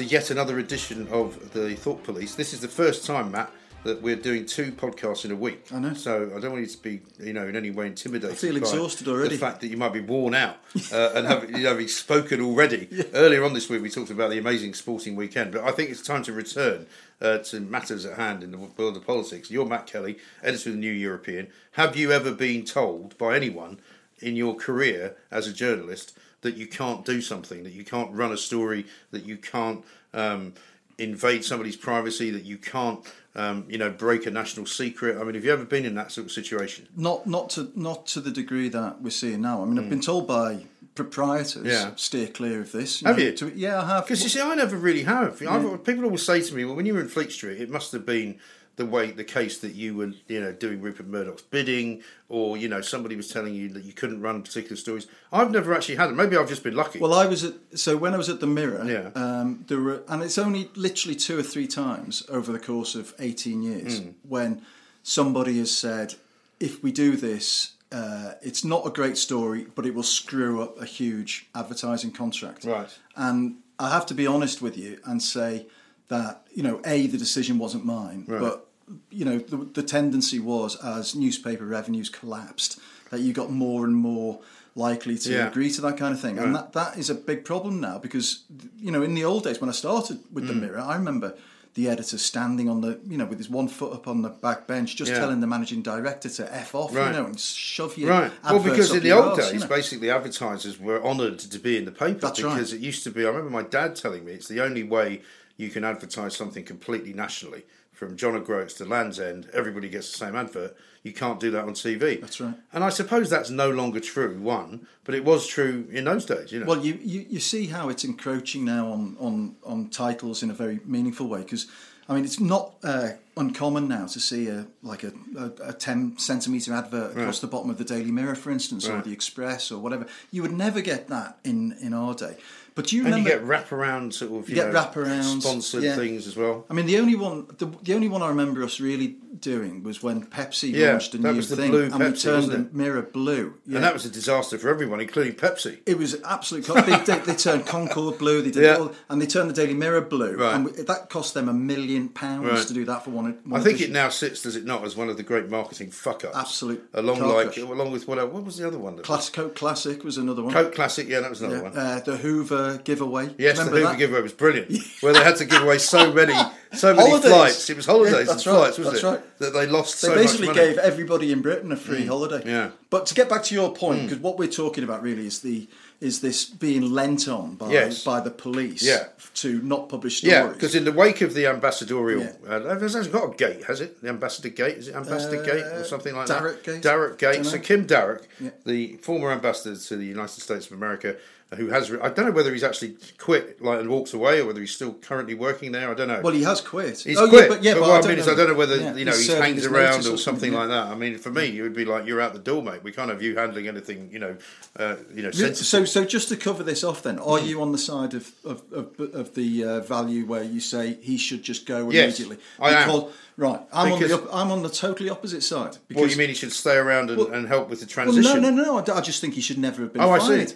To yet another edition of the Thought Police. This is the first time, Matt, that we're doing two podcasts in a week. I know. So I don't want you to be, you know, in any way intimidated. I feel by exhausted already. The fact that you might be worn out uh, and have, you know, having spoken already. Earlier on this week, we talked about the amazing sporting weekend, but I think it's time to return uh, to matters at hand in the world of politics. You're Matt Kelly, editor of the New European. Have you ever been told by anyone in your career as a journalist that you can't do something, that you can't run a story, that you can't um, invade somebody's privacy, that you can't, um, you know, break a national secret? I mean, have you ever been in that sort of situation? Not not to not to the degree that we're seeing now. I mean, I've been told by proprietors Yeah. steer clear of this. Have know, you? to- yeah, I have. Because you see, I never really have. I've, people always say to me, "Well, when you were in Fleet Street, it must have been the way, the case that you were, you know, doing Rupert Murdoch's bidding, or you know, somebody was telling you that you couldn't run particular stories." I've never actually had it. Maybe I've just been lucky. Well, I was at so when I was at the Mirror. Yeah. Um, there were, and it's only literally two or three times over the course of eighteen years Hmm. when somebody has said, "If we do this." Uh, it's not a great story, but it will screw up a huge advertising contract. Right. And I have to be honest with you and say that you know, a the decision wasn't mine, Right. but you know, the, the tendency was as newspaper revenues collapsed that you got more and more likely to Yeah. agree to that kind of thing, and that that is a big problem now because you know, in the old days when I started with Mm. the Mirror, I remember. The editor standing on the, you know, with his one foot up on the back bench, just Yeah. telling the managing director to f off, Right. you know, and shove you. Right. Well, because in the old arse, days, you know. basically, advertisers were honoured to be in the paper That's right. because it used to be. I remember my dad telling me it's the only way you can advertise something completely nationally. From John O'Groats to Land's End, everybody gets the same advert. You can't do that on TV. That's right. And I suppose that's no longer true. One, but it was true in those days. You know. Well, you, you, you see how it's encroaching now on, on, on titles in a very meaningful way because I mean it's not uh, uncommon now to see a like a, a, a ten centimeter advert across the bottom of the Daily Mirror, for instance, or the Express or whatever. You would never get that in, in our day. But do you and you get wraparound sort of you, You get know, wraparounds, sponsored yeah. things as well. I mean, the only one, the, the only one I remember us really doing was when Pepsi Yeah, launched a new was the thing, blue and we turned the mirror blue. Yeah. And that was a disaster for everyone, including Pepsi. It was absolute. They, they, they turned Concorde blue. They did Yeah. all, and they turned the Daily Mirror blue. Right. And we, that cost them a million pounds Right. to do that for one. one I think it now sits, does it not, as one of the great marketing fuck ups. Absolute Along car like along with what what was the other one? That Class, Coke Classic was another one. Coke Classic, yeah, that was another one. Uh, the Hoover giveaway. Yes, Remember the Hoover that? giveaway was brilliant. Where they had to give away so many, so many Holidays. flights. It was holidays Yeah, and that's right, flights, wasn't that's it? right. That they lost They so basically much money. gave everybody in Britain a free holiday. yeah. But to get back to your point, because what we're talking about really is the is this being lent on by Yes. by the police Yeah. to not publish stories. Yeah, because in the wake of the ambassadorial, Yeah. uh, it hasn't got a gate, has it? The ambassador gate, is it ambassador Uh, gate or something like Darroch that? Gate? Darroch Gate. Dunno. So Kim Yeah. the former ambassador to the United States of America, who has, re- I don't know whether he's actually quit like and walked away, or whether he's still currently working there. I don't know. well, he has quit. He's oh, quit, Yeah, but yeah, but but what I, mean is, I don't know whether Yeah, you know he's he hangs around or something yeah. like that. I mean, for me, it would be like you're out the door, mate. We can't have you handling anything, you know, uh, you know, sensitive. So, so just to cover this off, then, are you on the side of of, of, of the uh, value where you say he should just go Yes, immediately? I am. Right, I'm on the I'm on the totally opposite side. what do you mean he should stay around and, and help with the Well, transition? no, no, no, no. I, I just think he should never have been Oh, I see.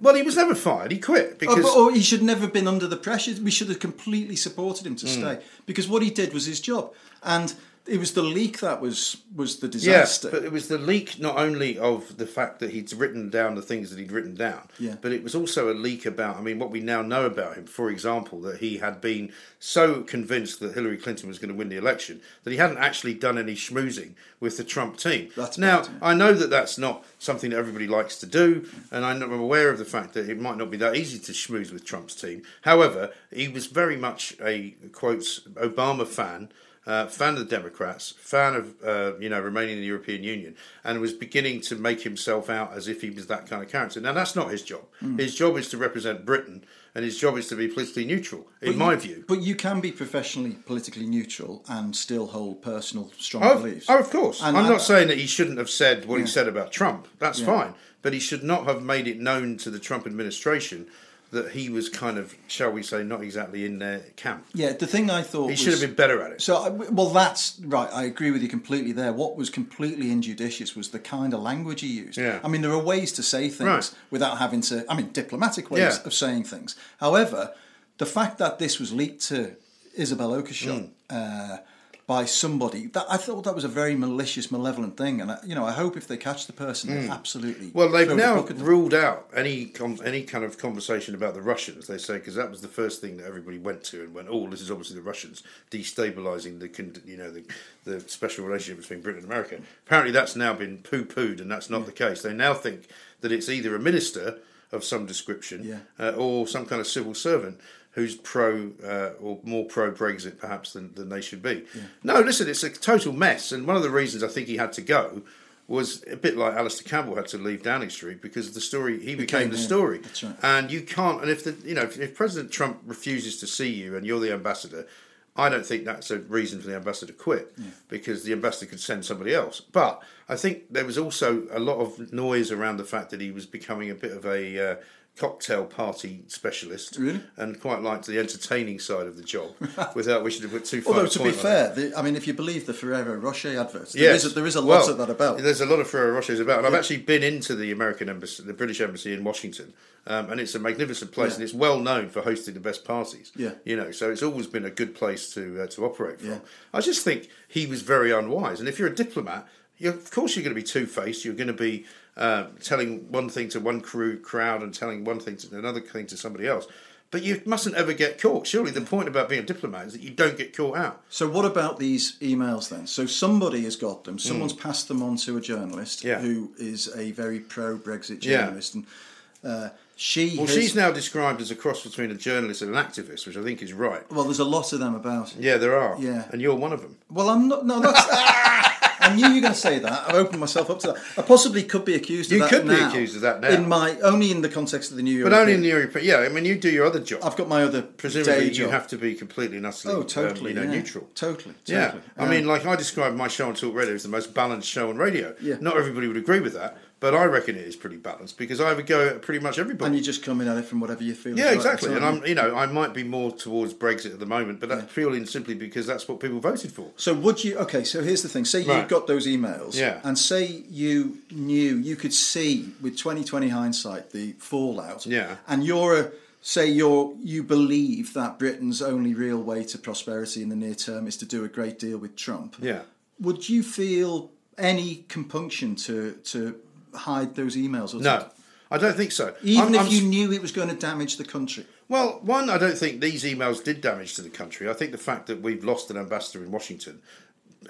Well, he was never fired. He quit Oh, but- or he should never have been under the pressure. We should have completely supported him to hmm. stay because what he did was his job, and it was the leak that was was the disaster. but it was the leak not only of the fact that he'd written down the things that he'd written down, Yeah. but it was also a leak about, I mean, what we now know about him. For example, that he had been so convinced that Hillary Clinton was going to win the election that he hadn't actually done any schmoozing with the Trump team. That's now, bad, yeah. I know that that's not something that everybody likes to do, and I'm aware of the fact that it might not be that easy to schmooze with Trump's team. However, he was very much a, quotes, Obama fan uh, fan of the Democrats, fan of uh, you know remaining in the European Union, and was beginning to make himself out as if he was that kind of character. Now that's not his job. Hmm. His job is to represent Britain, and his job is to be politically neutral, in But my you- view. But you can be professionally politically neutral and still hold personal strong Oh, beliefs. oh, of course. And- I'm and- not saying that he shouldn't have said what he said about Trump. That's Yeah. fine, but he should not have made it known to the Trump administration that he was kind of, shall we say, not exactly in their camp. Yeah, the thing I thought He was, should have been better at it. So, I- well, that's right. I agree with you completely there. What was completely injudicious was the kind of language he used. Yeah. I mean, there are ways to say things Right. without having to. I mean, diplomatic ways Yeah. of saying things. However, the fact that this was leaked to Isabel Oakeshott uh, by somebody, that I thought that was a very malicious, malevolent thing. And I, you know, I hope if they catch the person, they absolutely Well, they've the now them. ruled out any com- any kind of conversation about the Russians. They say because that was the first thing that everybody went to and went, "Oh, this is obviously the Russians destabilizing the con- you know the, the special relationship between Britain and America." Apparently, that's now been poo pooed, and that's not the case. They now think that it's either a minister of some description Yeah. uh, or some kind of civil servant who's pro uh, or more pro Brexit perhaps than, than they should be. No, listen, it's a total mess, and one of the reasons I think he had to go was a bit like Alastair Campbell had to leave Downing Street because the story he became, Became the him. story, That's right. and you can't. And if the you know if, if President Trump refuses to see you and you're the ambassador. I don't think that's a reason for the ambassador to quit because the ambassador could send somebody else. But I think there was also a lot of noise around the fact that he was becoming a bit of a uh, cocktail party specialist Really? and quite liked the entertaining side of the job without wishing to put too far. Although to be point on it. fair, the, I mean, if you believe the Ferrero Rocher adverts, there Yes. is a, there is a lot Well, of that about. There's a lot of Ferrero Rochers about, and I've actually been into the American embassy, the British embassy in Washington, um, and it's a magnificent place, Yeah. and it's well known for hosting the best parties. Yeah. you know, so it's always been a good place to uh, to operate from. Yeah. I just think he was very unwise, and if you're a diplomat, you of course you're going to be two faced. You're going to be uh, telling one thing to one crew crowd and telling one thing to another thing to somebody else. But you mustn't ever get caught. Surely the point about being a diplomat is that you don't get caught out. So what about these emails then? So somebody has got them. Someone's passed them on to a journalist. Yeah. who is a very pro-Brexit Yeah. journalist, and uh, she. Well, has, she's now described as a cross between a journalist and an activist, which I think is right. Well, there's a lot of them about. It. Yeah, there are. Yeah. And you're one of them. Well, I'm not. No, that's. I knew you were going to say that. I've opened myself up to that. I possibly could be accused You of that could be accused of that now. In my only in the context of the New York, But only in the European. Yeah, I mean, you do your other job. I've got my other Presumably, you job. have to be completely and utterly Oh, totally. um, you know, yeah. neutral. Totally. Yeah, Totally. I Um, mean, like I described my show on Talk Radio as the most balanced show on radio. Yeah. Not everybody would agree with that, but I reckon it is pretty balanced because I have a go at pretty much everybody. and you're just coming at it from whatever you feel. yeah, exactly. the And. I'm, you know, I might be more towards Brexit at the moment, but that's purely and simply because that's what people voted for. So would you? Okay, so here's the thing. Say you Right. got those emails, Yeah. and say you knew you could see with 2020 hindsight the fallout, Yeah. and you're a say you're you believe that Britain's only real way to prosperity in the near term is to do a great deal with Trump. Yeah. Would you feel any compunction to to hide those emails? Or No, I don't think so. even I'm- if I'm you knew it was going to damage the country. Well, one, I don't think these emails did damage to the country. I think the fact that we've lost an ambassador in Washington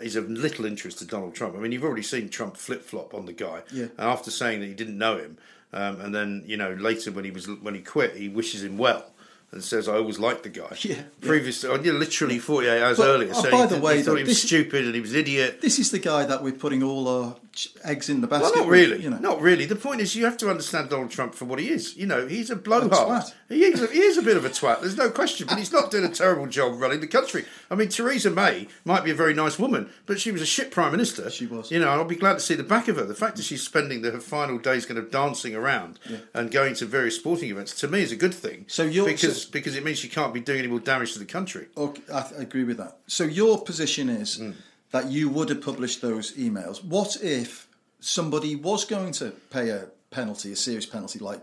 is of little interest to Donald Trump. I mean, you've already seen Trump flip flop on the guy Yeah. after saying that he didn't know him, um, and then you know later when he was when he quit, he wishes him well. And says, "I always liked the guy." Yeah, yeah. Previous, oh, yeah, literally forty-eight hours But, earlier. oh, saying by he the way, he thought he was this- stupid and he was an idiot. This is the guy that we're putting all our eggs in the basket. Well, not with, really. you know. Not really. The point is, you have to understand Donald Trump for what he is. You know, he's a blowhard. He is, a, he is a bit of a twat. There's no question. But he's not doing a terrible job running the country. I mean, Theresa May might be a very nice woman, but she was a shit prime minister. She was. You know, I'll be glad to see the back of her. The fact that she's spending the, her final days kind of dancing around and going to various sporting events to me is a good thing. So you're- because so- because it means she can't be doing any more damage to the country. Okay, I, I agree with that. So your position is Hmm. that you would have published those emails. What if somebody was going to pay a penalty, a serious penalty, like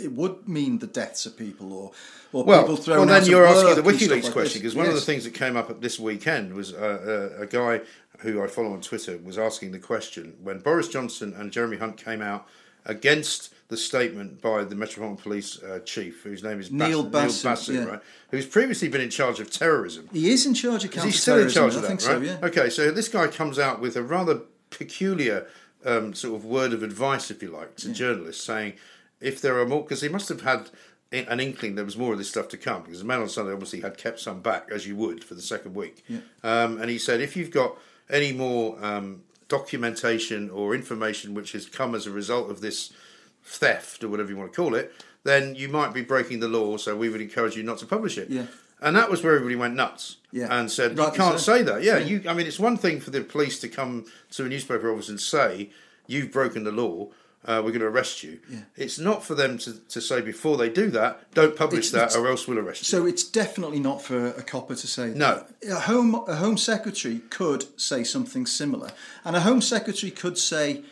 it would mean the deaths of people or or Well, people thrown well, then you're asking the WikiLeaks like question because one of the things that came up this weekend was uh, uh, a guy who I follow on Twitter was asking the question when Boris Johnson and Jeremy Hunt came out against the statement by the Metropolitan Police uh, chief, whose name is Neil Bass- Bassett, yeah. right? Who's previously been in charge of terrorism. He is in charge of Is he still in charge of I that? think right? so. Yeah. Okay, so this guy comes out with a rather peculiar um, sort of word of advice, if you like, to journalists, saying if there are more, because he must have had an inkling there was more of this stuff to come, because the man on Sunday obviously had kept some back, as you would for the second week. Um, and he said, if you've got any more um, documentation or information which has come as a result of this theft or whatever you want to call it, then you might be breaking the law. So we would encourage you not to publish it. Yeah. And that was where everybody went nuts Yeah. and said, Rightly "You can't so. say that." Yeah, you. I mean, it's one thing for the police to come to a newspaper office and say, "You've broken the law. Uh, we're going to arrest you." Yeah. It's not for them to, to say before they do that, "Don't publish It's- that, it's- or else we'll arrest you." So it's definitely not for a copper to say. No. that. a home a home secretary could say something similar, and a home secretary could say,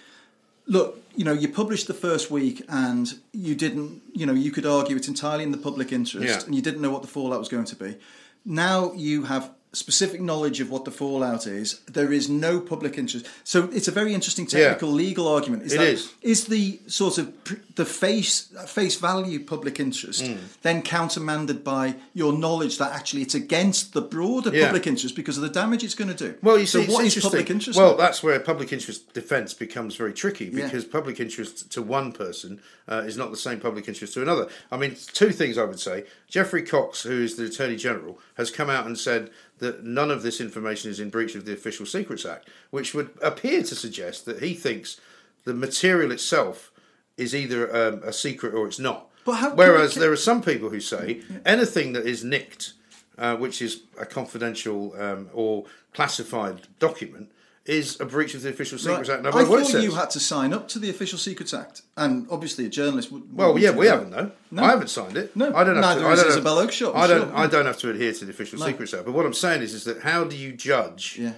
look, you know, you published the first week and you didn't, you know, you could argue it's entirely in the public interest Yeah. and you didn't know what the fallout was going to be. Now you have specific knowledge of what the fallout is. There is no public interest. So it's a very interesting technical legal argument. Is It that, is. is the sort of the face face value public interest Hmm. then countermanded by your knowledge that actually it's against the broader Yeah. public interest because of the damage it's going to do. Well, you so see, it's what is public interest? Well, that's where public interest defence becomes very tricky Yeah. because public interest to one person uh, is not the same public interest to another. I mean, two things I would say. Geoffrey Cox, who is the Attorney General, has come out and said that none of this information is in breach of the Official Secrets Act, which would appear to suggest that he thinks the material itself is either um, a secret or it's not. But how can Whereas there are some people who say anything that is nicked, uh, which is a confidential um, or classified document, is a breach of the Official Secrets Right. Act. No I matter what it thought you had to sign up to the Official Secrets Act, and obviously a journalist would. Well, yeah, we haven't though. No. I haven't signed it. No, I don't have neither to. I has don't have- Isabel Oakeshott, I don't. sure. I don't have to adhere to the Official No. Secrets Act. But what I'm saying is, is that how do you judge Yeah.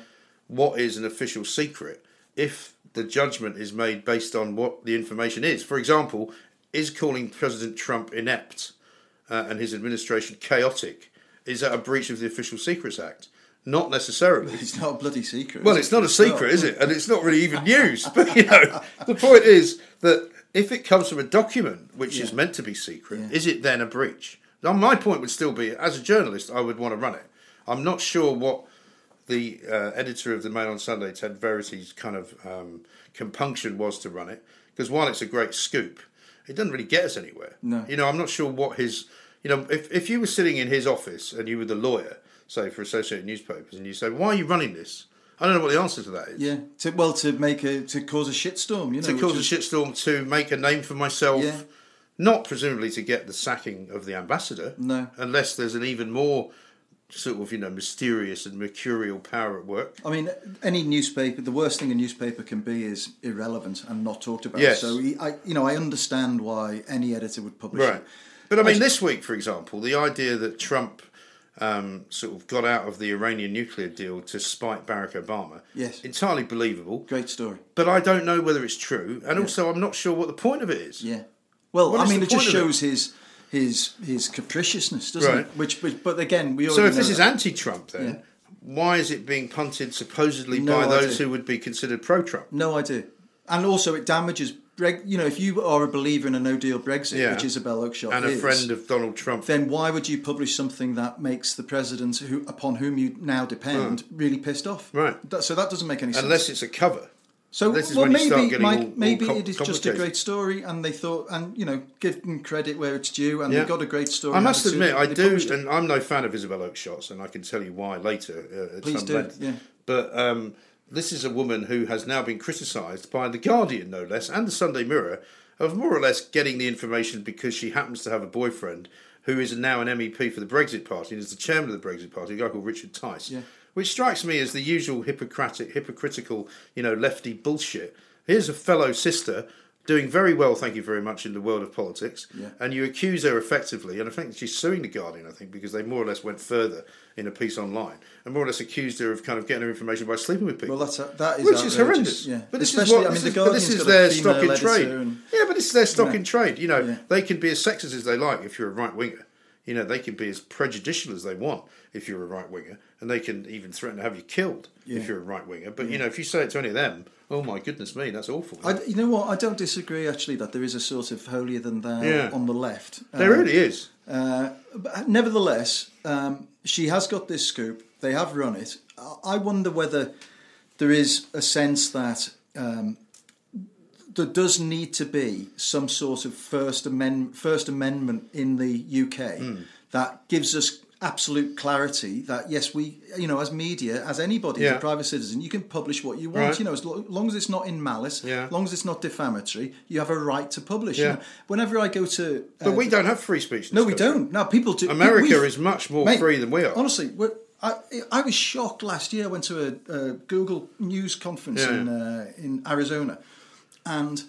what is an official secret if the judgment is made based on what the information is? For example, is calling President Trump inept uh, and his administration chaotic is that a breach of the Official Secrets Act? Not necessarily. It's not a bloody secret. Well, it's it? not a secret, is it? And it's not really even news. But you know, the point is that if it comes from a document which is meant to be secret, Yeah. is it then a breach? Now, my point would still be, as a journalist, I would want to run it. I'm not sure what the uh, editor of the Mail on Sunday, Ted Verity's kind of um, compunction was to run it. Because while it's a great scoop, it doesn't really get us anywhere. No. You know, I'm not sure what his. You know, if, if you were sitting in his office and you were the lawyer, say for Associated Newspapers, and you say, "Why are you running this?" I don't know what the answer to that is. Yeah. To, well, to make a to cause a shitstorm, you know. To cause a is- shitstorm, to make a name for myself, Yeah. not presumably to get the sacking of the ambassador. No. unless there's an even more sort of you know mysterious and mercurial power at work. I mean, any newspaper. The worst thing a newspaper can be is irrelevant and not talked about. Yes. So, I, you know, I understand why any editor would publish Right. it. But I mean, I- this week, for example, the idea that Trump um, sort of got out of the Iranian nuclear deal to spite Barack Obama, Yes. entirely believable. Great story. But I don't know whether it's true, and also I'm not sure what the point of it is. Yeah. Well, What I mean, it just of it? shows his his his capriciousness, doesn't Right. it? Which, which, but again, we So if this know is that. anti-Trump, then Yeah. why is it being punted supposedly No by those who would be considered pro-Trump? no idea, and also it damages. Breg- you know, if you are a believer in a No Deal Brexit, Yeah. which Isabel Oakeshott And a is, friend of Donald Trump. then why would you publish something that makes the president, who upon whom you now depend, really pissed off? Right. That, so that doesn't make any sense. Unless it's a cover. So This is well, when you start maybe getting Mike, all- all maybe com- it is just a great story, and they thought, and you know, give them credit where it's due, and Yeah. they got a great story. I must out of it, admit, I do, and I'm no fan of Isabel Oakeshott's, and I can tell you why later uh, at Please some do, length. yeah. But um, this is a woman who has now been criticised by the Guardian, no less, and the Sunday Mirror, of more or less getting the information because she happens to have a boyfriend who is now an MEP for the Brexit Party and is the chairman of the Brexit Party, a guy called Richard Tice. Yeah. Which strikes me as the usual Hippocratic, hypocritical, you know, lefty bullshit. Here's a fellow sister doing very well, thank you very much, in the world of politics, Yeah. and you accuse her effectively, and I think she's suing the Guardian, I think, because they more or less went further in a piece online, and more or less accused her of kind of getting her information by sleeping with people. Well, that's that is which is horrendous. Yeah, But this Especially, is what I mean, this the is, but this is their stock in trade. and- Yeah, but it's their stock Yeah. in trade. You know, Yeah. they can be as sexist as they like if you're a right winger. You know, they can be as prejudicial as they want if you're a right winger, and they can even threaten to have you killed Yeah. if you're a right winger. But you know, if you say it to any of them, oh my goodness me, that's awful. I, you know what? I don't disagree actually that there is a sort of holier than thou Yeah. on the left. there Uh, really is. Uh, but nevertheless, um, she has got this scoop. They have run it. I- I wonder whether there is a sense that um, there does need to be some sort of first amendment, first amendment in the UK Hmm. that gives us absolute clarity that yes we you know as media as anybody as a private citizen you can publish what you want Right. you know as lo- long as it's not in malice Yeah. as long as it's not defamatory you have a right to publish Yeah. You know, whenever i go to uh, But we don't have free speech. no, we country. don't. now people do. America is much more Mate, free than we are. Honestly, I, I was shocked last year. I went to a, a Google News conference Yeah. in uh, in Arizona, and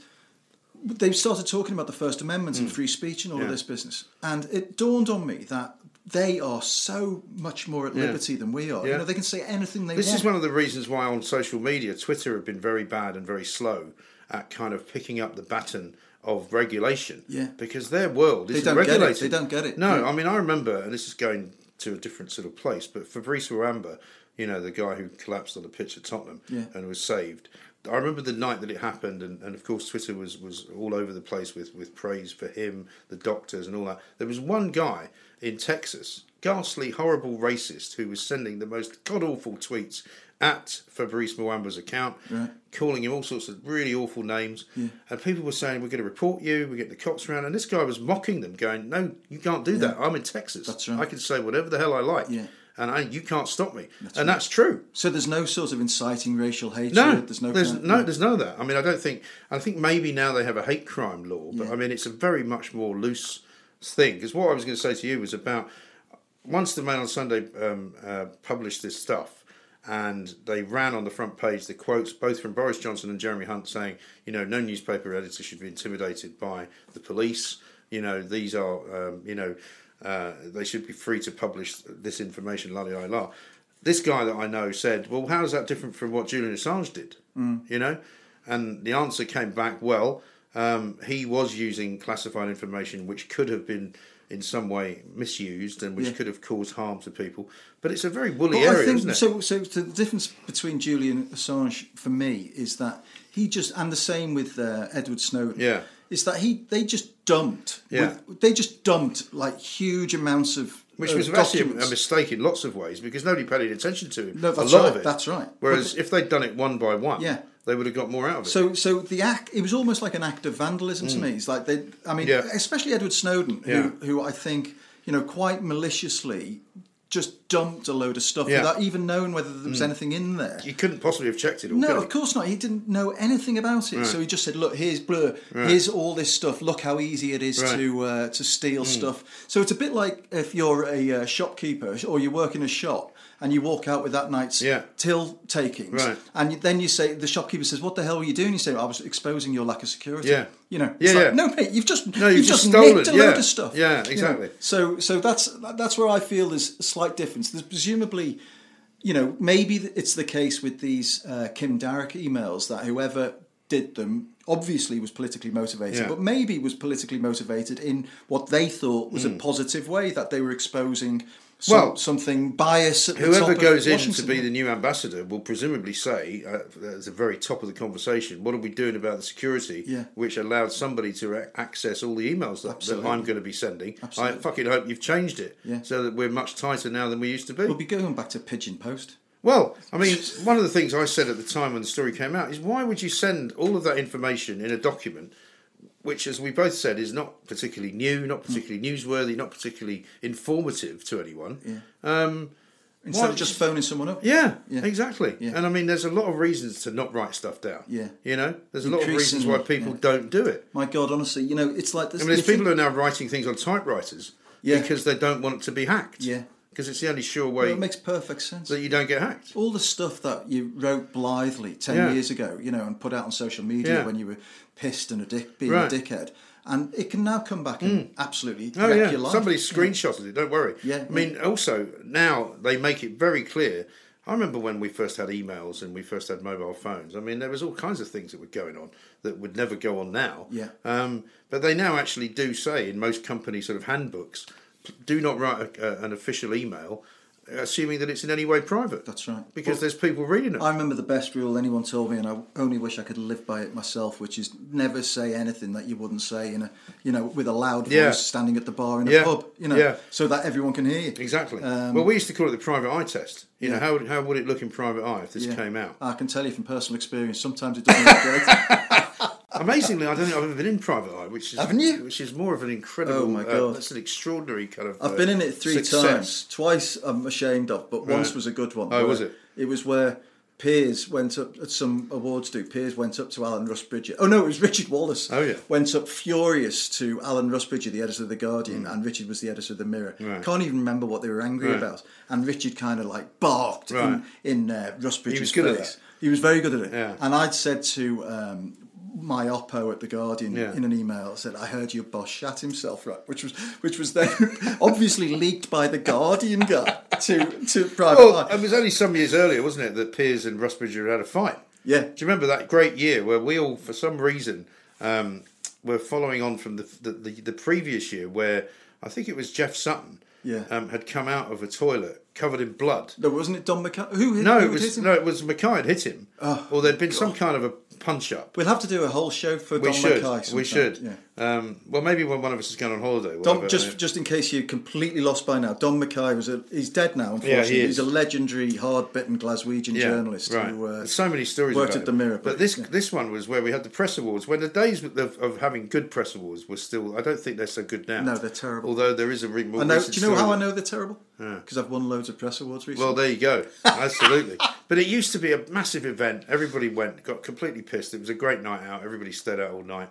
they started talking about the First Amendment and free speech and all of Mm. This business. And it dawned on me that they are so much more at Yeah. liberty than we are. Yeah. You know, they can say anything they want. This want. is one of the reasons why on social media, Twitter have been very bad and very slow at kind of picking up the baton of regulation. Yeah. Because their world isn't don't get it. regulated. They don't get it. No, Yeah. I mean I remember, and this is going to a different sort of place, but Fabrice Muamba, you know, the guy who collapsed on the pitch at Tottenham Yeah. and was saved. I remember the night that it happened, and, and of course Twitter was, was all over the place with, with praise for him, the doctors, and all that. There was one guy in Texas, ghastly, horrible racist, who was sending the most god awful tweets at Fabrice Muamba's account, Right. calling him all sorts of really awful names. And people were saying, We're going to report you, we're getting the cops around. And this guy was mocking them, going, No, you can't do that. I'm in Texas. That's right. I can say whatever the hell I like. Yeah. And I, you can't stop me. and that's true. So there's no sort of inciting racial hatred. No, there's no. there's no, there's none of that. I mean, I don't think. I think maybe now they have a hate crime law, but Yeah. I mean, it's a very much more loose thing. Because what I was going to say to you was about once the Mail on Sunday um, uh, published this stuff, and they ran on the front page the quotes both from Boris Johnson and Jeremy Hunt saying, you know, no newspaper editor should be intimidated by the police. You know, these are, um, you know, uh, they should be free to publish this information. La la la. This guy that I know said, "Well, how is that different from what Julian Assange did?" You know, and the answer came back, "Well, um, he was using classified information which could have been." In some way misused and which Yeah. could have caused harm to people, but it's a very woolly area, I think isn't it? so. So the difference between Julian Assange for me is that he just, and the same with uh, Edward Snowden. Yeah. Is that he? They just dumped. Yeah. with- they just dumped like huge amounts of Which was actually a mistake in lots of ways because nobody paid any attention to him. No, that's a lot right, of it. that's right. Whereas But if they'd done it one by one, Yeah. they would have got more out of it. So, so the act it was almost like an act of vandalism to me. It's like they, I mean, Mm. Yeah. especially Edward Snowden, who, Yeah. who I think you know quite maliciously just dumped a load of stuff Yeah. Mm. without even knowing whether there was anything in there. you couldn't possibly have checked it all. No, of course not. He didn't know anything about it, so he just said, "Look, here's blur. Here's all this stuff. Look how easy it is Right. To uh, to steal stuff." So it's a bit like if you're a uh, shopkeeper or you work in a shop and you walk out with that night's Yeah. till takings, Right. and then you say the shopkeeper says, "What the hell were you doing?" You say, "I was exposing your lack of security." Yeah. you know, Yeah, like, yeah. no, mate, you've just No, you've, you've just, just stolen, nicked a yeah. load of stuff. Yeah, you know. exactly. So, so that's that's where I feel there's a slight difference. There's presumably you know, maybe it's the case with these uh, Kim Darroch emails that whoever did them obviously was politically motivated, Yeah. but maybe was politically motivated in what they thought was a Hmm. positive way that they were exposing some, Well, something bias. At the Whoever goes in to be the new ambassador will presumably say, uh, at the very top of the conversation, what are we doing about the security Yeah. which allowed somebody to access all the emails that, that I'm going to be sending? Absolutely. I fucking hope you've changed it Yeah. so that we're much tighter now than we used to be. We'll be going back to Pigeon Post. Well, I mean, one of the things I said at the time when the story came out is why would you send all of that information in a document, which, as we both said, is not particularly new, not particularly newsworthy, not particularly informative to anyone? Yeah. Um, Instead Why- of just phoning someone up. yeah, Yeah. exactly. Yeah. And I mean, there's a lot of reasons to not write stuff down. Yeah. You know, there's a lot of reasons why people yeah. don't do it. My God, honestly, you know, it's like this. I mean, there's you think- people who are now writing things on typewriters Yeah. because they don't want it to be hacked. Yeah. Because it's the only sure way. Well, it makes perfect sense. that you don't get hacked. all the stuff that you wrote blithely 10 Yeah. years ago, you know, and put out on social media Yeah. when you were pissed and a dick, being Right. a dickhead. And it can now come back and absolutely Oh wreck yeah, your life. somebody screenshotted it. Don't worry. Yeah, I mean, also now they make it very clear. I remember when we first had emails and we first had mobile phones. I mean, there was all kinds of things that were going on that would never go on now. Yeah. Um, but they now actually do say in most company sort of handbooks, do not write a, a, an official email, assuming that it's in any way private. That's right. Because Well, there's people reading it. I remember the best rule anyone told me, and I only wish I could live by it myself, which is never say anything that you wouldn't say in a, you know, with a loud voice Yeah. standing at the bar in a Yeah. pub, you know, Yeah. so that everyone can hear you. Exactly. Um, well, we used to call it the private eye test. You know, how, how would it look in private eye if this came out? I can tell you from personal experience, sometimes it doesn't look great. Amazingly, I don't think I've ever been in private eye, which is Haven't you? Which is more of an incredible. Oh, my uh, God. that's an extraordinary kind of. I've uh, been in it three success. times. Twice I'm ashamed of, but once Right. was a good one. Oh, was it? It was where Piers went up at some awards do. Piers went up to Alan Rusbridger. Oh no, it was Richard Wallace. Oh, yeah. Went up furious to Alan Rusbridger, the editor of the Guardian, and Richard was the editor of the Mirror. Right. Can't even remember what they were angry Right. about. And Richard kind of like barked Right. in in uh, Rusbridger's He was good at face. that. He was very good at it. Yeah. And I'd said to um, my oppo at the Guardian Yeah. in an email, said, "I heard your boss shat himself, right?" Which was which was then obviously leaked by the Guardian guy to to private. Well, Eye. it was only some years earlier, wasn't it, that Piers and Rusbridger had a fight. Yeah. Do you remember that great year where we all, for some reason, um, were following on from the, the the the previous year where I think it was Jeff Sutton. Yeah. Um, had come out of a toilet covered in blood. No, wasn't it Don Mackay? Who hit, No, who it was him? no, it was Mackay had hit him, Oh, or there'd been some kind of a punch up. We'll have to do a whole show for We Don should, Mackay. we should. Yeah. Um, well, maybe when one of us is going on holiday. Don, whatever, just just in case you're completely lost by now, Don Mackay was a he's dead now. Yeah, Unfortunately, he is. he's a legendary, hard-bitten Glaswegian journalist right. who uh, so many stories. worked at the. Mirror, but, but, this yeah. this one was where we had the press awards. When the days of, of having good press awards were still, I don't think they're so good now. No, they're terrible. Although there is a re- more I know. Do you know how I know they're terrible? Because I've won loads of press awards recently. Well, there you go. Absolutely. but it used to be a massive event. Everybody went, got completely pissed. It was a great night out. Everybody stayed out all night.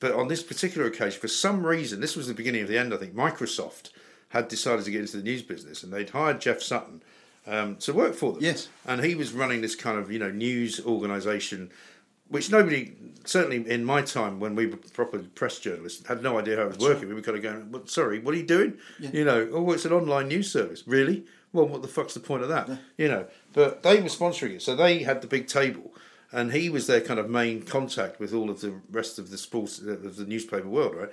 But on this particular occasion, for some reason, this was the beginning of the end, I think, Microsoft had decided to get into the news business and they'd hired Jeff Sutton um, to work for them. Yes. And he was running this kind of, you know, news organisation, which nobody, certainly in my time when we were proper press journalists, had no idea how it was working. We were kind of going, well, sorry, what are you doing? You know, oh, it's an online news service. Really? Well, what the fuck's the point of that? You know, but they were sponsoring it. So they had the big table. And he was their kind of main contact with all of the rest of the sports of the newspaper world, right?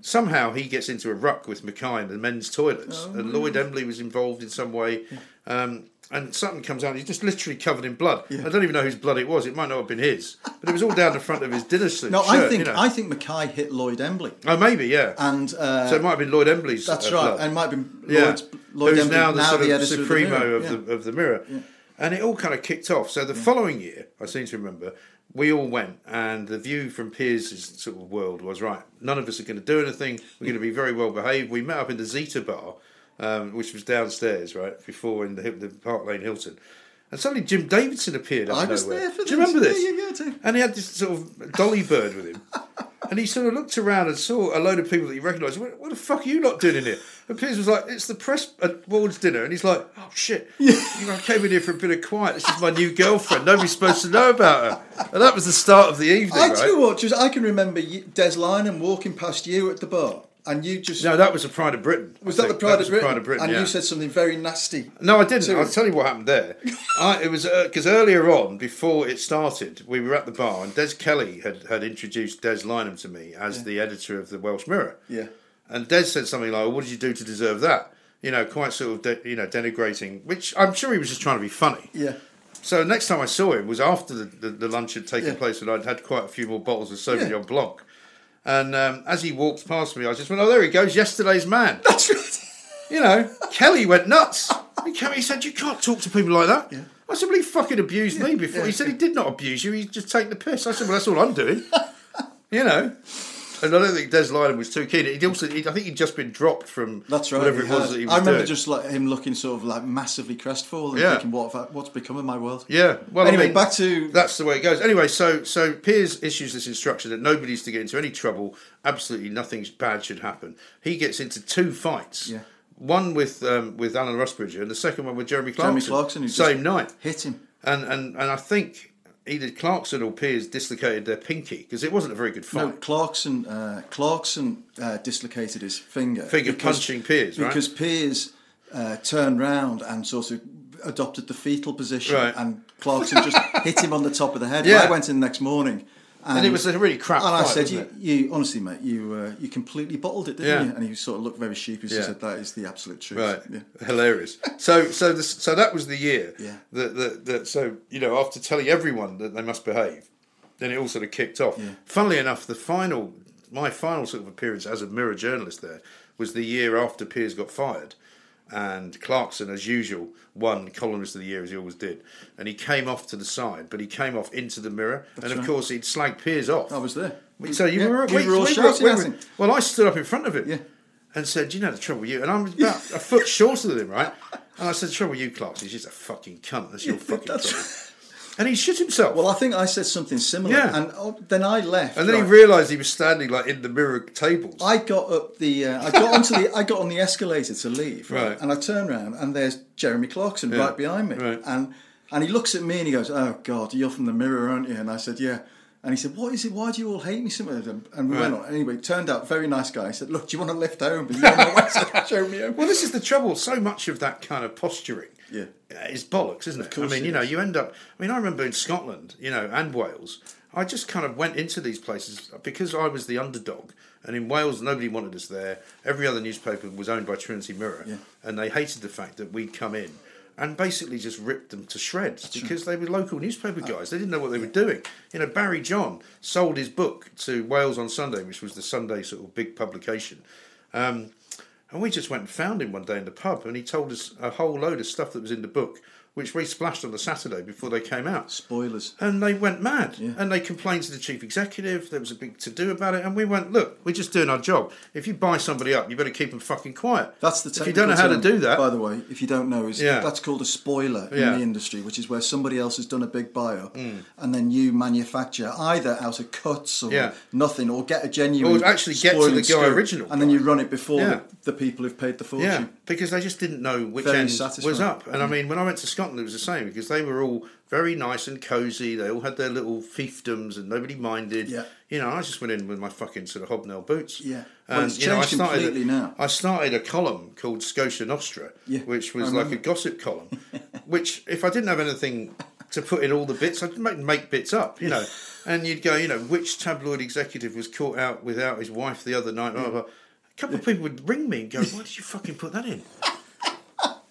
Somehow he gets into a ruck with Mackay in the men's toilets, and Lloyd Embley was involved in some way. Um, and Sutton comes out, he's just literally covered in blood. I don't even know whose blood it was. It might not have been his, but it was all down the front of his dinner suit. no, shirt, I think you know. I think Mackay hit Lloyd Embley, oh, maybe, yeah. and uh, so it might have been Lloyd Embley's. that's uh, right. blood. And it might have been yeah, Lloyd who's Embley, now the sort of supremo of of the, the, Mirror. of the Mirror. And it all kind of kicked off. So the following year, I seem to remember, we all went, and the view from Piers' sort of world was right. None of us are going to do anything. We're going to be very well behaved. We met up in the Zeta bar, um, which was downstairs, right before in the, the Park Lane Hilton. And suddenly Jim Davidson appeared. Out I of was nowhere. there for Do you remember this? Yeah, yeah, yeah. And he had this sort of dolly bird with him. And he sort of looked around and saw a load of people that he recognised. What, what the fuck are you not doing in here? And Piers was like, "It's the press awards dinner," and he's like, "Oh shit! I came in here for a bit of quiet. This is my new girlfriend. Nobody's supposed to know about her." And that was the start of the evening, I right? what, just I can remember Des Lynam walking past you at the bar, and you just No, that was the Pride of Britain. was that the. Pride, was of, Britain? Pride of Britain? And yeah. you said something very nasty. No, I didn't. I'll tell you what happened there. I, it was uh, because earlier on, before it started, we were at the bar and Des Kelly had, had introduced Des Lynam to me as the editor of the Welsh Mirror. Yeah. And Des said something like, "What did you do to deserve that?" You know, quite sort of de- you know denigrating, which I'm sure he was just trying to be funny. Yeah. So next time I saw him was after the, the, the lunch had taken Yeah. place and I'd had quite a few more bottles of Sauvignon Yeah. Blanc. And um, as he walked past me, I just went, "Oh, there he goes, yesterday's man." That's right. You know, Kelly went nuts. He came- said, "You can't talk to people like that." Yeah. I said, "Well, he fucking abused me before." yeah, he said he did not abuse you. He just take the piss. I said, "Well, that's all I'm doing." you know. And I don't think Des Lynam was too keen. He'd also, he'd, I think he'd just been dropped from That's right. whatever he it was had. that he was I remember doing. just like him looking sort of like massively crestfallen, Yeah. thinking, "What? have I- What's become of my world?" yeah. Well, Anyway, I mean, back to That's the way it goes. Anyway, so so Piers issues this instruction that nobody's to get into any trouble. Absolutely nothing bad should happen. He gets into two fights. Yeah. One with um, with Alan Rusbridger and the second one with Jeremy Clarkson. Jeremy Clarkson, same night. hit him. And and and I think either Clarkson or Piers dislocated their pinky because it wasn't a very good fight. No, Clarkson. Uh, Clarkson uh, dislocated his finger. Finger punching Piers, right? because Piers uh, turned round and sort of adopted the fetal position, Right. and Clarkson just hit him on the top of the head. Yeah. I went in the next morning, and, and it was a really crap And fight. I said, you, you honestly, mate, you uh, you completely bottled it, didn't Yeah. you? And he sort of looked very sheepish. Yeah. He said, "That is the absolute truth." Right, Yeah. hilarious. So, so, this, so that was the year. Yeah. That, that, that, so you know, after telling everyone that they must behave, then it all sort of kicked off. Yeah. Funnily enough, the final, my final sort of appearance as a Mirror journalist there was the year after Piers got fired, and Clarkson, as usual, won columnist of the year as he always did, and he came off to the side, but he came off into the Mirror, and of right. coured he'd slagged Piers off. I was there. So you Yeah, were, we were all we shouting we him. Well, I stood up in front of him Yeah. and said, you know the trouble with you?" And I'm about a foot shorter than him, right? And I said, "The trouble with you, Clark, he's just a fucking cunt. That's your fucking that's trouble." And he shit himself. Well, I think I said something similar, Yeah. and oh, then I left. and then he realised he was standing like in the mirror tables. I got up the, uh, I got onto the, I got on the escalator to leave, right? Right. And I turn around and there's Jeremy Clarkson Yeah. right behind me, Right. and and he looks at me and he goes, "Oh God, you're from the Mirror, aren't you?" And I said, "Yeah." And he said, "What is it? Why do you all hate me so much?" And we Right. went on. Anyway, turned out very nice guy. He said, "Look, do you want to lift home?" But you don't know where to show me home. Well, this is the trouble. So much of that kind of posturing Yeah. is bollocks, isn't it? I course mean, it you know, is. you end up. I mean, I remember in Scotland, you know, and Wales. I just kind of went into these places because I was the underdog, and in Wales nobody wanted us there. Every other newspaper was owned by Trinity Mirror, Yeah. and they hated the fact that we'd come in and basically just ripped them to shreds because they were local newspaper guys. They didn't know what they were doing. You know, Barry John sold his book to Wales on Sunday, which was the Sunday sort of big publication. Um, and we just went and found him one day in the pub, and he told us a whole load of stuff that was in the book, which we splashed on the Saturday before they came out. Spoilers. And they went mad. Yeah. And they complained to the chief executive. There was a big to do about it. And we went, look, we're just doing our job. If you buy somebody up, you better keep them fucking quiet. That's the If you don't know how to do that, By the way, if you don't know, is Yeah. that's called a spoiler Yeah. in the industry, which is where somebody else has done a big buy up, Mm. and then you manufacture either out of cuts or nothing, or get a genuine Or actually get to the guy scoop, original and then you run it before the, the people who've paid the fortune. Yeah, because they just didn't know which Very end satisfying. was up. And I Mm. mean, when I went to Scotland, it was the same because they were all very nice and cosy. They all had their little fiefdoms and nobody minded. Yeah. You know, I just went in with my fucking sort of hobnail boots. Yeah. Well, And, you know, I started completely a, now. I started a column called Scotia Nostra, Yeah, which was like a gossip column, which if I didn't have anything to put in all the bits, I'd make, make bits up, you know. And you'd go, you know, which tabloid executive was caught out without his wife the other night? Blah, blah, blah. A couple of people would ring me and go, "Why did you fucking put that in?"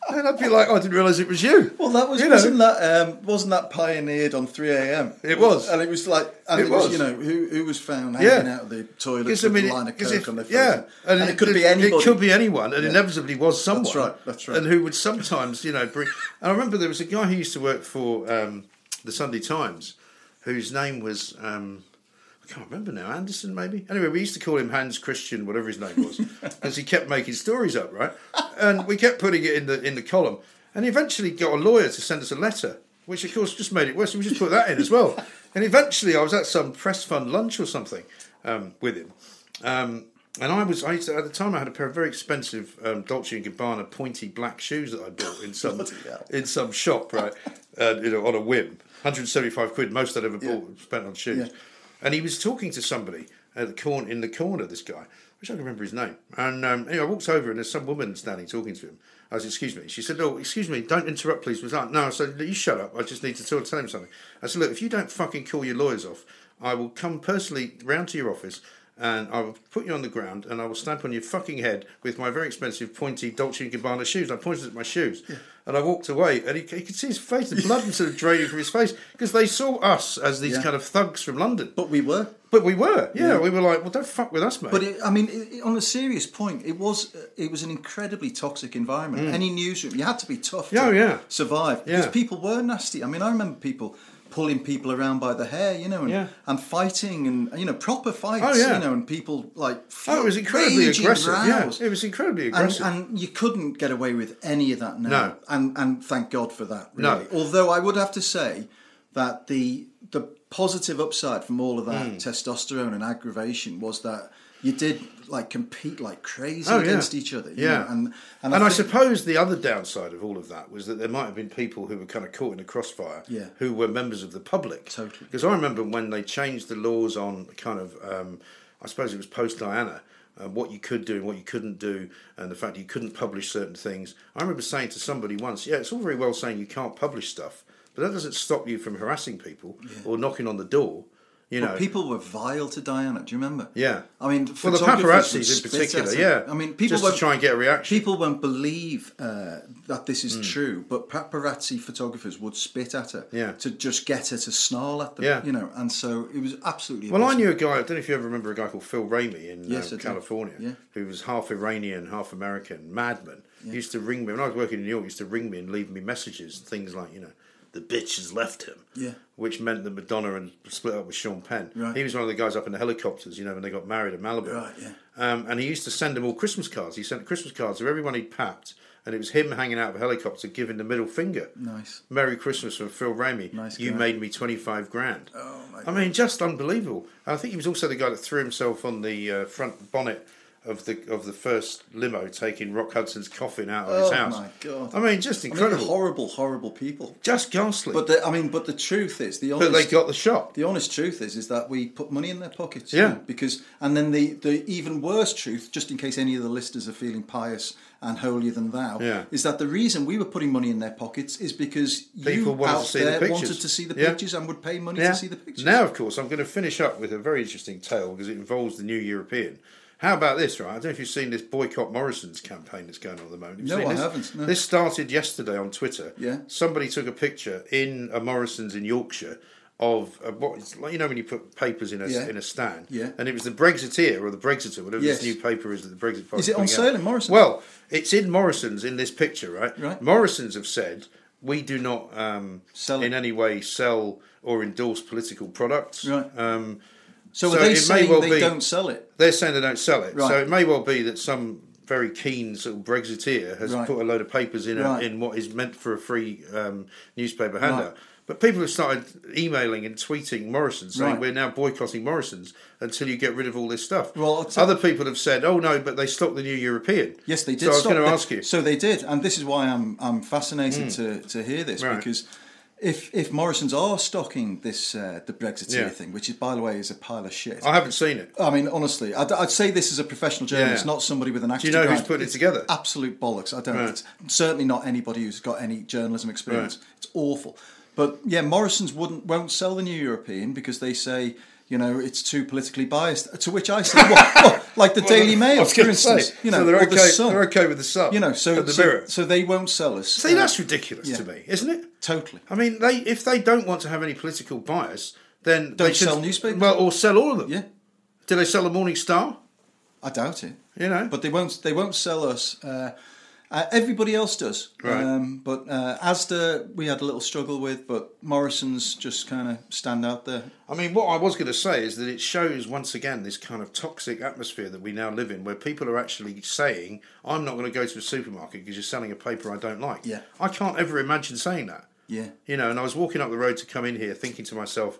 And I'd be like, "Oh, "I didn't realise it was you." Well, that was You know. wasn't that um, wasn't that pioneered on three a.m. It was. and it was like and It it, was. was. you know who who was found Yeah. hanging out of the toilet Because, with I mean, a line of coke if- on their face, yeah, and, it could be anybody. It could be anyone, and Yeah. inevitably was someone. right, that's right. And who would sometimes, you know, bring. And I remember there was a guy who used to work for um, the Sunday Times, whose name was. Um, I can't remember now. Anderson, maybe. Anyway, we used to call him Hans Christian, whatever his name was, because he kept making stories up, right? And we kept putting it in the in the column, and he eventually got a lawyer to send us a letter, which of course just made it worse. We just put that in as well. And eventually, I was at some press fund lunch or something um, with him, um, and I was I used to, at the time I had a pair of very expensive um, Dolce and Gabbana pointy black shoes that I bought in some in some shop, right? Uh, you know, on a whim, 175 quid, most I'd ever bought spent on shoes. Yeah. And he was talking to somebody at the in the corner. This guy, which I can remember his name. And um, anyway, I walked over and there's some woman standing talking to him. I was, excuse me. She said, "Oh, excuse me, don't interrupt, please." Was like, no. I said, "You shut up. I just need to tell, tell him something." I said, "Look, if you don't fucking call your lawyers off, I will come personally round to your office." And I will put you on the ground, and I will stamp on your fucking head with my very expensive pointy Dolce Gabbana shoes. I pointed at my shoes, and I walked away, and he, he could see his face, the blood was sort of draining from his face because they saw us as these Yeah. kind of thugs from London. but we were. But we were, yeah, Yeah. we were like, well, don't fuck with us, mate. But it, I mean, it, on a serious point, it was uh, it was an incredibly toxic environment. Any newsroom, you had to be tough to Mm. Oh, yeah. survive because people were nasty. I mean, I remember people pulling people around by the hair, you know, and, Yeah. and fighting and you know proper fights, Oh, yeah. you know, and people like oh, it was incredibly aggressive. rows. Yeah, it was incredibly aggressive. and you couldn't get away with any of that now. No. And and thank God for that. No. Although I would have to say that the the positive upside from all of that Hmm. testosterone and aggravation was that you did like compete like crazy Oh, yeah. against each other. you Yeah. know, and and, and, I, suppose the other downside of all of that was that there might have been people who were kind of caught in the crossfire Yeah. who were members of the public. Totally. Because I remember when they changed the laws on kind of, um, I suppose it was post Diana, uh, what you could do and what you couldn't do, and the fact that you couldn't publish certain things. I remember saying to somebody once, yeah, it's all very well saying you can't publish stuff, but that doesn't stop you from harassing people or knocking on the door. You know, But people were vile to Diana. Do you remember? Yeah. I mean, well, the paparazzi in particular, yeah. I mean, people just to won't- try and get a reaction. People won't believe uh, that this is Hmm. true, but paparazzi photographers would spit at her Yeah. to just get her to snarl at them. Yeah. You know, and so it was absolutely. Well, I knew a guy. I don't know if you ever remember a guy called Phil Ramey in Yes, um, California, Yeah. who was half Iranian, half American, madman. He used to ring me when I was working in New York. He used to ring me and leave me messages, things like you know, the bitch has left him. Yeah. Which meant that Madonna had split up with Sean Penn. Right. He was one of the guys up in the helicopters, you know, when they got married in Malibu. Right, yeah. Um, and he used to send them all Christmas cards. He sent Christmas cards of everyone he'd papped, and it was him hanging out of a helicopter giving the middle finger. Nice. Merry Christmas from Phil Ramey. Nice you guy. made me 25 grand. Oh, my I mean, just unbelievable. I think he was also the guy that threw himself on the uh, front bonnet of the of the first limo taking Rock Hudson's coffin out of his oh house. Oh, my God. I mean, just I mean, incredible, horrible, horrible people. just ghastly. But the, I mean, but the truth is, the But they got the shot. the honest truth is, is that we put money in their pockets. Yeah. because and then the the even worse truth, just in case any of the listeners are feeling pious and holier than thou, Yeah. is that the reason we were putting money in their pockets is because People you wanted to out see the there pictures. wanted to see the Yeah. pictures and would pay money Yeah. to see the pictures. Now, of course, I'm going to finish up with a very interesting tale because it involves the New European. How about this, right? I don't know if you've seen this boycott Morrison's campaign that's going on at the moment. Have No, I this? haven't, no. This started yesterday on Twitter. Yeah. Somebody took a picture in a Morrison's in Yorkshire of a, what it's like you know when you put papers in a Yeah. in a stand. Yeah. And it was the Brexiteer or the Brexiter, whatever Yes. this new paper is that the Brexit. Party Is it on sale out. in Morrison's? Well, it's in Morrison's in this picture, right? Right. Morrison's have said we do not um, Sell in any way sell or endorse political products. Right. Um, so, so they it may well they be- don't sell it? they're saying they don't sell it. Right. So it may well be that some very keen sort of Brexiteer has Right. put a load of papers in a, in what is meant for a free um, newspaper handout. Right. But people have started emailing and tweeting Morrison saying Right. we're now boycotting Morrison's until you get rid of all this stuff. Well, I'll Other people have said, "Oh no, but they stopped the new European." Yes, they did. So I was going to ask you. So they did, and this is why I'm I'm fascinated to, to hear this Right. because if if Morrison's are stocking this uh, the Brexiteer Yeah. thing, which is by the way is a pile of shit. I haven't seen it. I mean, honestly, I'd, I'd say this is a professional journalist, Yeah. not somebody with an axe you know who's putting it together? Absolute bollocks. I don't. Right. It's certainly not anybody who's got any journalism experience. Right. It's awful. But yeah, Morrison's wouldn't won't sell the New European because they say. You know, it's too politically biased. To which I say, what, what, like the Daily Mail, for to say, instance. you know, so they're okay. the Sun. They're okay with the sub. You know, so the so, mirror. so they won't sell us. See, Uh, that's ridiculous yeah. to me, isn't it? totally. I mean, they if they don't want to have any political bias, then they Don't should sell newspapers. Well, or sell all of them. Yeah, Do they sell the Morning Star? I doubt it. You know, But they won't. They won't sell us. Uh, uh, everybody else does. Right. Um, but uh, Asda, we had a little struggle with, but Morrison's just kind of stand out there. I mean, what I was going to say is that it shows once again this kind of toxic atmosphere that we now live in, where people are actually saying, "I'm not going to go to a supermarket because you're selling a paper I don't like." Yeah. I can't ever imagine saying that. Yeah. You know, and I was walking up the road to come in here, thinking to myself,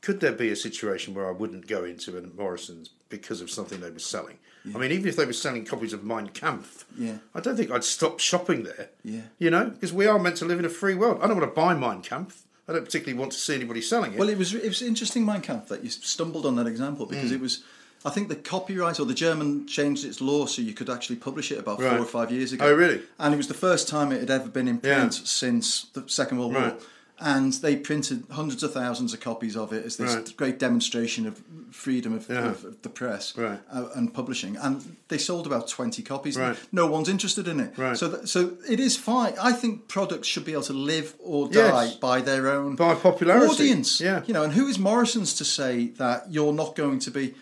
could there be a situation where I wouldn't go into a Morrison's because of something they were selling? I mean, even if they were selling copies of Mein Kampf, Yeah. I don't think I'd stop shopping there. Yeah. You know, because we are meant to live in a free world. I don't want to buy Mein Kampf. I don't particularly want to see anybody selling it. Well, it was it was interesting, Mein Kampf, that you stumbled on that example because Hmm. it was. I think the copyright or the German changed its law so you could actually publish it about Right. four or five years ago. Oh, really? And it was the first time it had ever been in print Yeah. since the Second World War. Right. And they printed hundreds of thousands of copies of it as this Right. great demonstration of freedom of, Yeah. of, of the press Right. uh, and publishing. And they sold about 20 copies. Right. No one's interested in it. Right. So, th- so it is fine. I think products should be able to live or Yes. die by their own By popularity. audience. Yeah. You know, and who is Morrison's to say that you're not going to be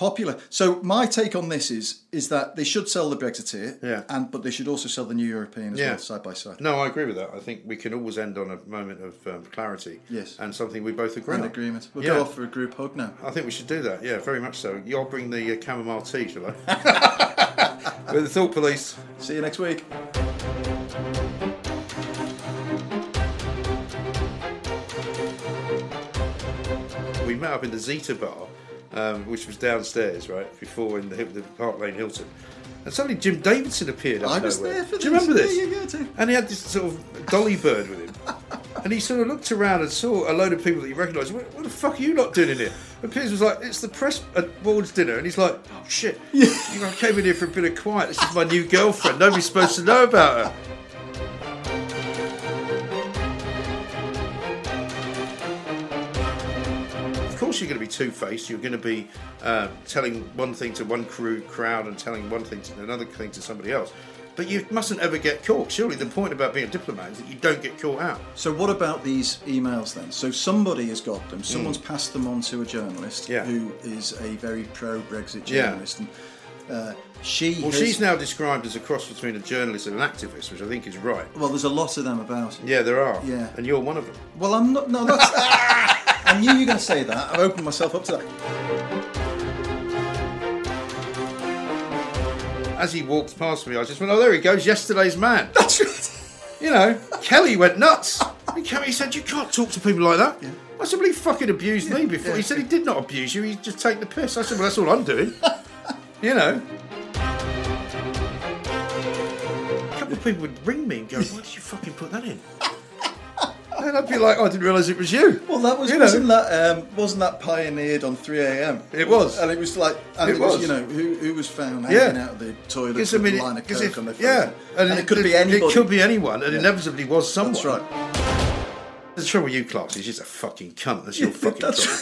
popular? So my take on this is is that they should sell the Brexiteer, Yeah. and but they should also sell the New European as Yeah. well, side by side. no, I agree with that. I think we can always end on a moment of um, clarity. Yes. And something we both agree An on. agreement. We'll Yeah. go off for a group hug now. I think we should do that. Yeah, very much so. You'll bring the uh, chamomile tea, shall I? with the thought police. See you next week. we met up in the Zeta bar, um, which was downstairs, right before in the, the Park Lane Hilton. And suddenly Jim Davidson appeared. Out I of was nowhere. there for Do you this. remember this? Yeah, yeah, yeah. And he had this sort of dolly bird with him. and he sort of looked around and saw a load of people that he recognised. What, what the fuck are you lot doing in here? And Piers was like, it's the press awards dinner. And he's like, oh shit. You know, I came in here for a bit of quiet. This is my new girlfriend. Nobody's supposed to know about her. Course, you're going to be two-faced. You're going to be uh, telling one thing to one crew crowd and telling one thing to another thing to somebody else. But you mustn't ever get caught. Surely the point about being a diplomat is that you don't get caught out. So what about these emails then? So somebody has got them. Someone's passed them on to a journalist. Yeah. who is a very pro-Brexit Yeah. journalist, and uh, she. Well, has- she's now described as a cross between a journalist and an activist, which I think is right. Well, there's a lot of them about. It. Yeah, there are. Yeah. And you're one of them. Well, I'm not. No, that's. I knew you were going to say that. I've opened myself up to that. As he walked past me, I just went, "Oh, there he goes, yesterday's man." That's right. You know, Kelly went nuts. I mean, Kelly said, "You can't talk to people like that." Yeah. I said, well, he fucking abused yeah, me before. Yeah. He said he did not abuse you, he just take the piss. I said, well, that's all I'm doing. you know. A couple of people would ring me and go, why did you fucking put that in? And I'd be like, oh, "I didn't realise it was you." Well, that was you wasn't that um, wasn't that pioneered on three a.m. It was. and it was like and It it, was. was. you know who, who was found Yeah. hanging out of the toilet with I mean, a line of coke if- on their face. yeah, and, it could be anybody. It could be anyone, and inevitably was someone. That's right. The trouble with you, Clark, is you're just a fucking cunt. That's your fucking That's trouble.